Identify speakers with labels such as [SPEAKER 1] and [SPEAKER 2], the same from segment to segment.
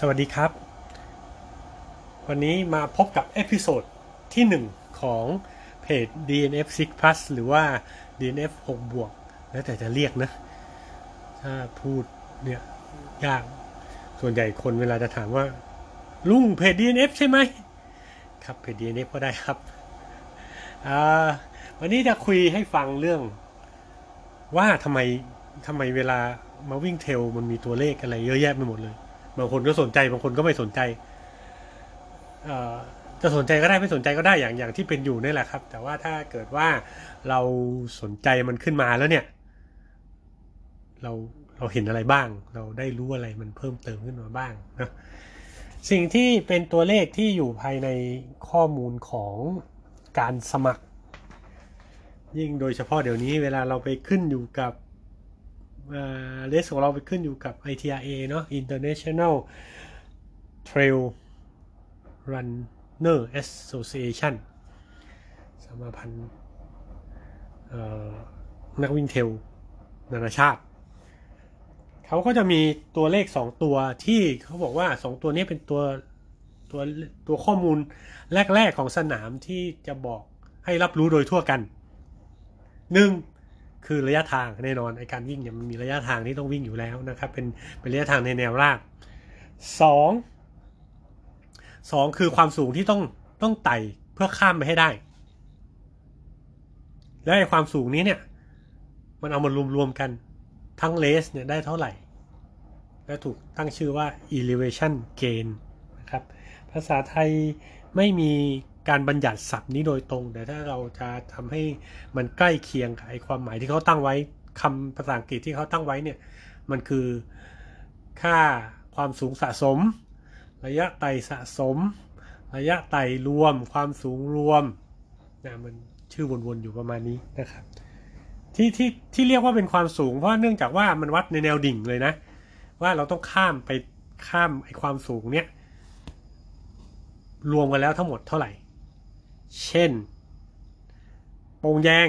[SPEAKER 1] สวัสดีครับ วันนี้มาพบกับ episode ที่ 1 ของเพจ DNF 6 Plus หรือว่า DNF 6บวก แล้วแต่จะเรียกนะ ถ้าพูดเนี่ย ยาก ส่วนใหญ่คนเวลาจะถามว่า ลุงเพจ DNF ใช่ไหม ครับเพจ DNF ก็ได้ครับ วันนี้จะคุยให้ฟังเรื่องว่าทำไมทำไมเวลามาวิ่งเทลมันมีตัวเลขอะไรเยอะแยะไปหมดเลย บางคนก็สนใจบางคนก็ไม่สนใจจะสนใจก็ได้ไม่สนใจก็ได้อย่างอย่างที่เป็นอยู่นี่แหละครับ แต่ว่าถ้าเกิดว่าเราสนใจมันขึ้นมาแล้วเนี่ย เราเราเห็นอะไรบ้าง เราได้รู้อะไรมันเพิ่มเติมขึ้นมาบ้างนะสิ่งที่เป็นตัวเลขที่อยู่ภายในข้อมูลของการสมัคร ยิ่งโดยเฉพาะเดี๋ยวนี้เวลาเราไปขึ้นอยู่กับ เลสของเราไปขึ้นอยู่กับ ITRA เนาะ International Trail Runner Association สมาพันธ์นักวิ่งเทลนานาชาติ เขาก็จะมีตัวเลข 2 ตัวที่เขาบอกว่า 2 ตัวนี้เป็นตัวตัวตัวข้อมูลแรก ๆ ของสนามที่จะบอกให้รับรู้โดยทั่วกัน 1. คือระยะทางแน่นอนไอการวิ่งเนี่ยมันมีระยะทางที่ต้องวิ่งอยู่แล้วนะครับ เป็นเป็นระยะทางในแนวราบสองสองคือความสูงที่ต้องต้องไต่เพื่อข้ามไปให้ได้ และไอความสูงนี้เนี่ย มันเอามารวมๆกันทั้งเลสเนี่ยได้เท่าไหร่ และถูกตั้งชื่อว่า elevation gain นะครับ ภาษาไทยไม่มี การบัญญัติศัพท์นี้โดยตรง แต่ถ้าเราจะทำให้มันใกล้เคียงกับไอความหมายที่เขาตั้งไว้คำภาษาอังกฤษที่เขาตั้งไว้เนี่ยมันคือค่าความสูงสะสม ระยะไต่สะสม ระยะไต่รวม ความสูงรวมนะมันชื่อวนๆอยู่ประมาณนี้นะครับที่ที่ที่เรียกว่าเป็นความสูงเพราะเนื่องจากว่ามันวัดในแนวดิ่งเลยนะ ว่าเราต้องข้ามไปข้ามไอความสูงเนี้ยรวมกันแล้วทั้งหมดเท่าไหร่ เช่นโป่งแยง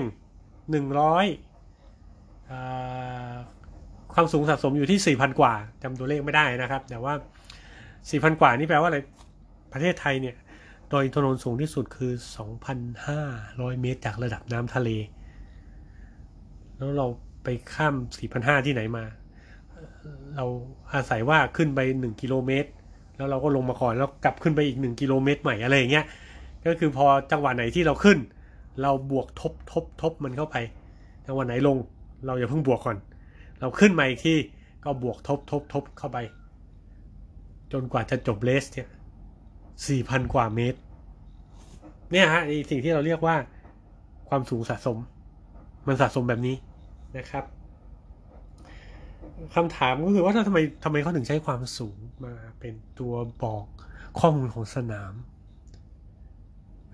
[SPEAKER 1] หนึ่งร้อยความสูงสะสมอยู่ที่สี่พันกว่าจำตัวเลขไม่ได้นะครับ แต่ว่าสี่พันกว่านี่แปลว่าอะไร ประเทศไทยเนี่ย โดยถนนสูงที่สุดคือสองพันห้าร้อยเมตรจากระดับน้ำทะเล แล้วเราไปข้ามสี่พันห้าที่ไหนมา เราอาศัยว่าขึ้นไปหนึ่งกิโลเมตร แล้วเราก็ลงมาก่อนแล้วกลับขึ้นไปอีกหนึ่งกิโลเมตรใหม่อะไรอย่างเงี้ย ก็คือพอจังหวะไหนที่เราขึ้น เราบวกทบทบทบมันเข้าไป จังหวะไหนลง เราอย่าเพิ่งบวกก่อน เราขึ้นมาอีกที่ก็บวกทบทบทบเข้าไป จนกว่าจะจบเลสเนี่ยสี่พันกว่าเมตร เนี่ยฮะสิ่งที่เราเรียกว่าความสูงสะสม มันสะสมแบบนี้นะครับคำถามก็คือว่าทำไมทำไมเขาถึงใช้ความสูงมาเป็นตัวบอกข้อมูลของสนาม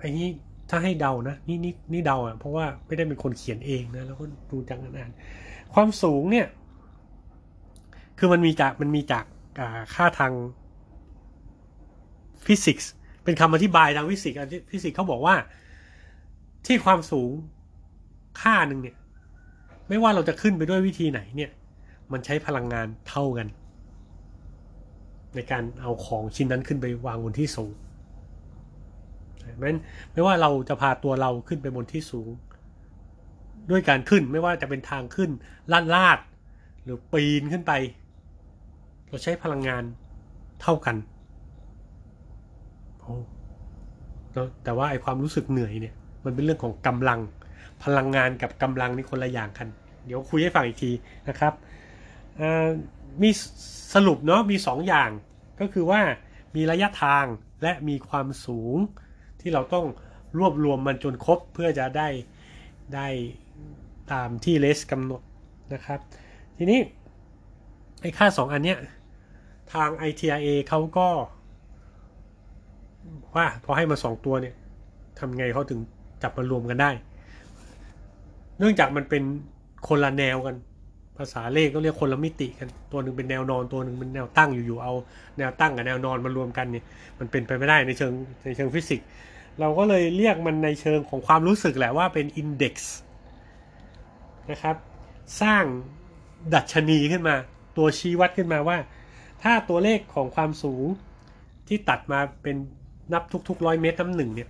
[SPEAKER 1] อันนี้ถ้าให้เดานะนี่นี่นี่เดาอะเพราะว่าไม่ได้เป็นคนเขียนเองนะแล้วก็ดูจากงานความสูงเนี่ย คือมันมีจากมันมีจากค่าทางฟิสิกส์เป็นคำอธิบายทางฟิสิกส์ฟิสิกส์เขาบอกว่าที่ความสูงค่าหนึ่งเนี่ย ไม่ว่าเราจะขึ้นไปด้วยวิธีไหนเนี่ย มันใช้พลังงานเท่ากัน ในการเอาของชิ้นนั้นขึ้นไปวางบนที่สูง ไม่ไม่ว่าเราจะพาตัวเราขึ้นไปบนที่สูง ด้วยการขึ้นไม่ว่าจะเป็นทางขึ้นลาดลาด หรือปีนขึ้นไป เราใช้พลังงานเท่ากันโอ้แต่ว่าไอความรู้สึกเหนื่อยเนี่ยมันเป็นเรื่องของกำลังพลังงานกับกำลังนี่คนละอย่างกัน เดี๋ยวคุยให้ฟังอีกทีนะครับมีสรุปเนาะมี2ออย่างก็คือว่ามีระยะทางและมีความสูง ที่เราต้องรวบรวมมันจนครบเพื่อจะได้ได้ตามที่เลสกำหนดนะครับ ทีนี้ไอ้ค่า 2 อันเนี้ยทาง ITRA เขาก็ว่าพอให้มา 2 ตัวเนี่ยทำไงเขาถึงจับมารวมกันได้ เนื่องจากมันเป็นคนละแนวกัน ภาษาเลขก็เรียกคนละมิติกัน ตัวหนึ่งเป็นแนวนอนตัวหนึ่งเป็นแนวตั้งอยู่ๆเอาแนวตั้งกับแนวนอนมารวมกันเนี่ยมันเป็นไปไม่ได้ในเชิงในเชิงฟิสิกส์ เราก็เลยเรียกมันในเชิงของความรู้สึกแหละว่าเป็นอินเด็กซ์นะครับ สร้างดัชนีขึ้นมา ตัวชี้วัดขึ้นมาว่า ถ้าตัวเลขของความสูงที่ตัดมาเป็นนับทุกๆร้อยเมตรน้ำหนึ่งเนี่ย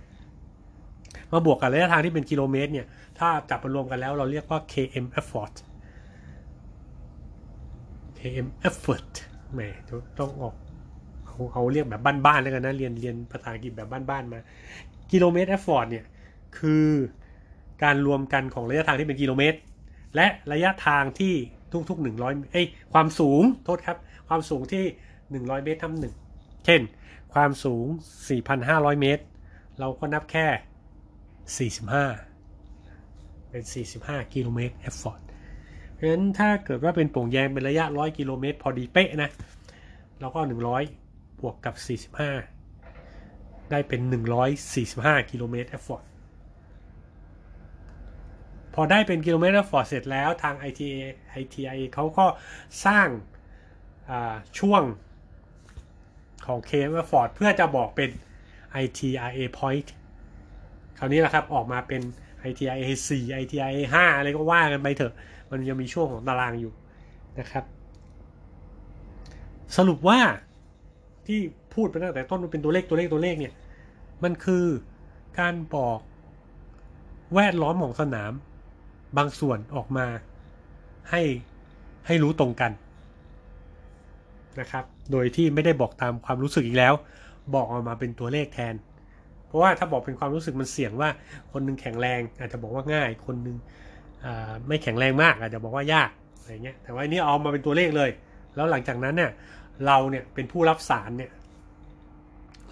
[SPEAKER 1] มาบวกกับระยะทางที่เป็นกิโลเมตรเนี่ย ถ้าจับมารวมกันแล้วเราเรียกว่า km effort km effort แหมต้องออกเขาเขาเรียกแบบบ้านๆแล้วกันนะ เรียนเรียนภาษาอังกฤษแบบบ้านๆมา กิโลเมตร effort เนี่ยคือการรวมกันของระยะทางที่เป็นกิโลเมตร และระยะทางที่ทุกๆ100เอ้ยความสูงโทษครับ ความสูงที่ 100 เมตรทำหนึ่งเช่น ความสูง 4,500 เมตร เราก็นับแค่ 45 เป็น 45 กิโลเมตร effort เพราะฉะนั้นถ้าเกิดว่าเป็นโป่งแยงเป็นระยะ 100 กิโลเมตร พอดีเป๊ะนะ เราก็ 100 บวกกับ 45 ได้เป็น 145 กิโลเมตร effort พอได้เป็นกิโลเมตรฟอร์เสร็จแล้วทาง ITA ITIA เขาก็สร้างช่วงของ KM Ford เพื่อจะบอกเป็น ITRA point คราวนี้แหละครับออกมาเป็น ITRA 4 ITRA 5 อะไรก็ว่ากันไปเถอะ มันยังมีช่วงของตารางอยู่นะครับ สรุปว่า ที่พูดไปตั้งแต่ต้นมันเป็นตัวเลขตัวเลขตัวเลขเนี่ย มันคือการบอกแวดล้อมของสนาม บางส่วนออกมาให้ให้รู้ตรงกันนะครับ โดยที่ไม่ได้บอกตามความรู้สึกอีกแล้ว บอกออกมาเป็นตัวเลขแทน เพราะว่าถ้าบอกเป็นความรู้สึกมันเสี่ยงว่า คนนึงแข็งแรงอาจจะบอกว่าง่าย คนนึงไม่แข็งแรงมากอาจจะบอกว่ายากอะไรเงี้ย แต่ว่านนี้เอามาเป็นตัวเลขเลย แล้วหลังจากนั้นเนี่ย เราเนี่ยเป็นผู้รับสารเนี่ย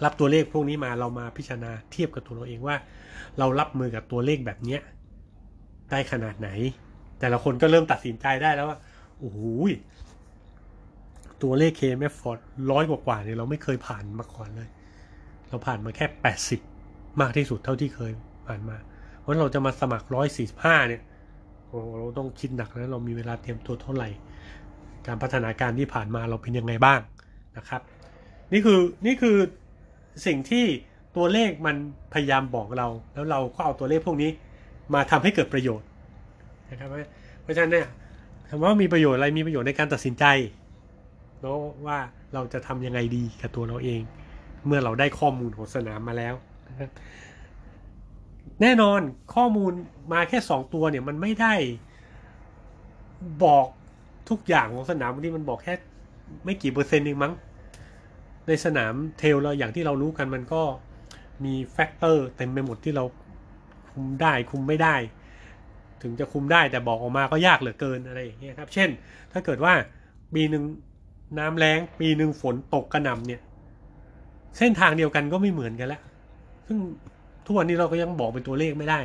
[SPEAKER 1] รับตัวเลขพวกนี้มาเรามาพิจารณาเทียบกับตัวเราเองว่า เรารับมือกับตัวเลขแบบเนี้ยได้ขนาดไหน แต่ละคนก็เริ่มตัดสินใจได้แล้วว่าโอ้โหตัวเลข KMF Ford ร้อยกว่าเนี่ยเราไม่เคยผ่านมาก่อนเลย เราผ่านมาแค่ 80 มากที่สุดเท่าที่เคยผ่านมา เพราะเราจะมาสมัคร 145 เนี่ยโอ้เราต้องคิดหนักนะเรามีเวลาเตรียมตัวเท่าไหร่ การพัฒนาการที่ผ่านมาเราเป็นยังไงบ้างนะครับ นี่คือนี่คือสิ่งที่ตัวเลขมันพยายามบอกเรา แล้วเราก็เอาตัวเลขพวกนี้มาทำให้เกิดประโยชน์นะครับเพราะฉะนั้นเนี่ยถามว่ามีประโยชน์อะไรมีประโยชน์ในการตัดสินใจแล้วว่าเราจะทำยังไงดีกับตัวเราเอง เมื่อเราได้ข้อมูลของสนามมาแล้วนะครับแน่นอนข้อมูลมาแค่สองตัวเนี่ยมันไม่ได้บอก ทุกอย่างของสนามที่มันบอกแค่ไม่กี่เปอร์เซ็นต์เองมั้ง ในสนามเทรลเราอย่างที่เรารู้กันมันก็มี factor เต็มไปหมดที่เราคุมได้คุมไม่ได้ ถึงจะคุมได้แต่บอกออกมาก็ยากเหลือเกินอะไรอย่างเงี้ยครับ เช่น ถ้าเกิดว่าปีหนึ่งน้ำแรงปีหนึ่งฝนตกกระหน่ำเนี่ย เส้นทางเดียวกันก็ไม่เหมือนกันแล้ว ซึ่งทุกวันนี้เราก็ยังบอกเป็นตัวเลขไม่ได้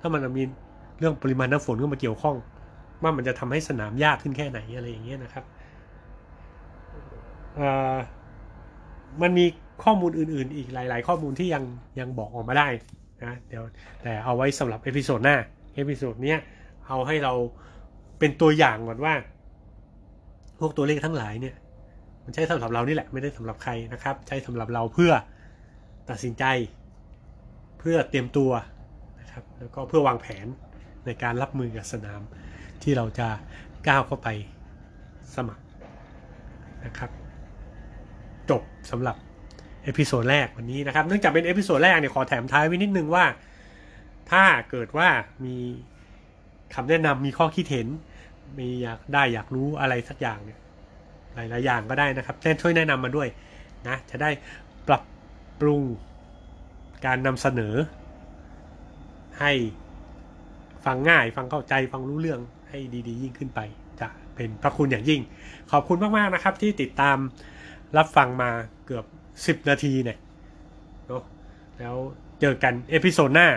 [SPEAKER 1] ถ้ามันมีเรื่องปริมาณน้ำฝนเข้ามาเกี่ยวข้อง ว่ามันจะทำให้สนามยากขึ้นแค่ไหนอะไรอย่างเงี้ยนะครับมันมีข้อมูลอื่น ๆ อีกหลาย ๆ ข้อมูลที่ยังยังบอกออกมาได้นะเดี๋ยวแต่เอาไว้สำหรับ episode หน้า episode เนี้ยเอาให้เราเป็นตัวอย่างก่อนว่า พวกตัวเลขทั้งหลายเนี่ย มันใช้สำหรับเรานี่แหละไม่ได้สำหรับใครนะครับ ใช้สำหรับเราเพื่อตัดสินใจ เพื่อเตรียมตัวนะครับแล้วก็เพื่อวางแผนในการรับมือกับสนาม ที่เราจะก้าวเข้าไปสมัครนะครับ จบสำหรับ episode แรกวันนี้นะครับ เนื่องจากเป็น episode แรกเนี่ยขอแถมท้ายไว้นิดนึงว่า ถ้าเกิดว่ามีคำแนะนำมีข้อคิดเห็น มีอยากได้อยากรู้อะไรสักอย่างเนี่ยหลายๆอย่างก็ได้นะครับเช่นช่วยแนะนำมาด้วยนะจะได้ปรับปรุงการนำเสนอ ให้ฟังง่ายฟังเข้าใจฟังรู้เรื่อง ให้ดีๆ ยิ่งขึ้นไป จะเป็นพระคุณอย่างยิ่ง ขอบคุณมากๆนะครับที่ติดตามรับฟังมาเกือบสิบนาทีเนี่ยเนาะแล้วเจอกัน episode หน้า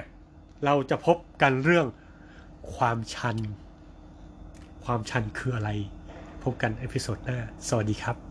[SPEAKER 1] เราจะพบกันเรื่องความชัน ความชันคืออะไร พบกัน episode หน้า สวัสดีครับ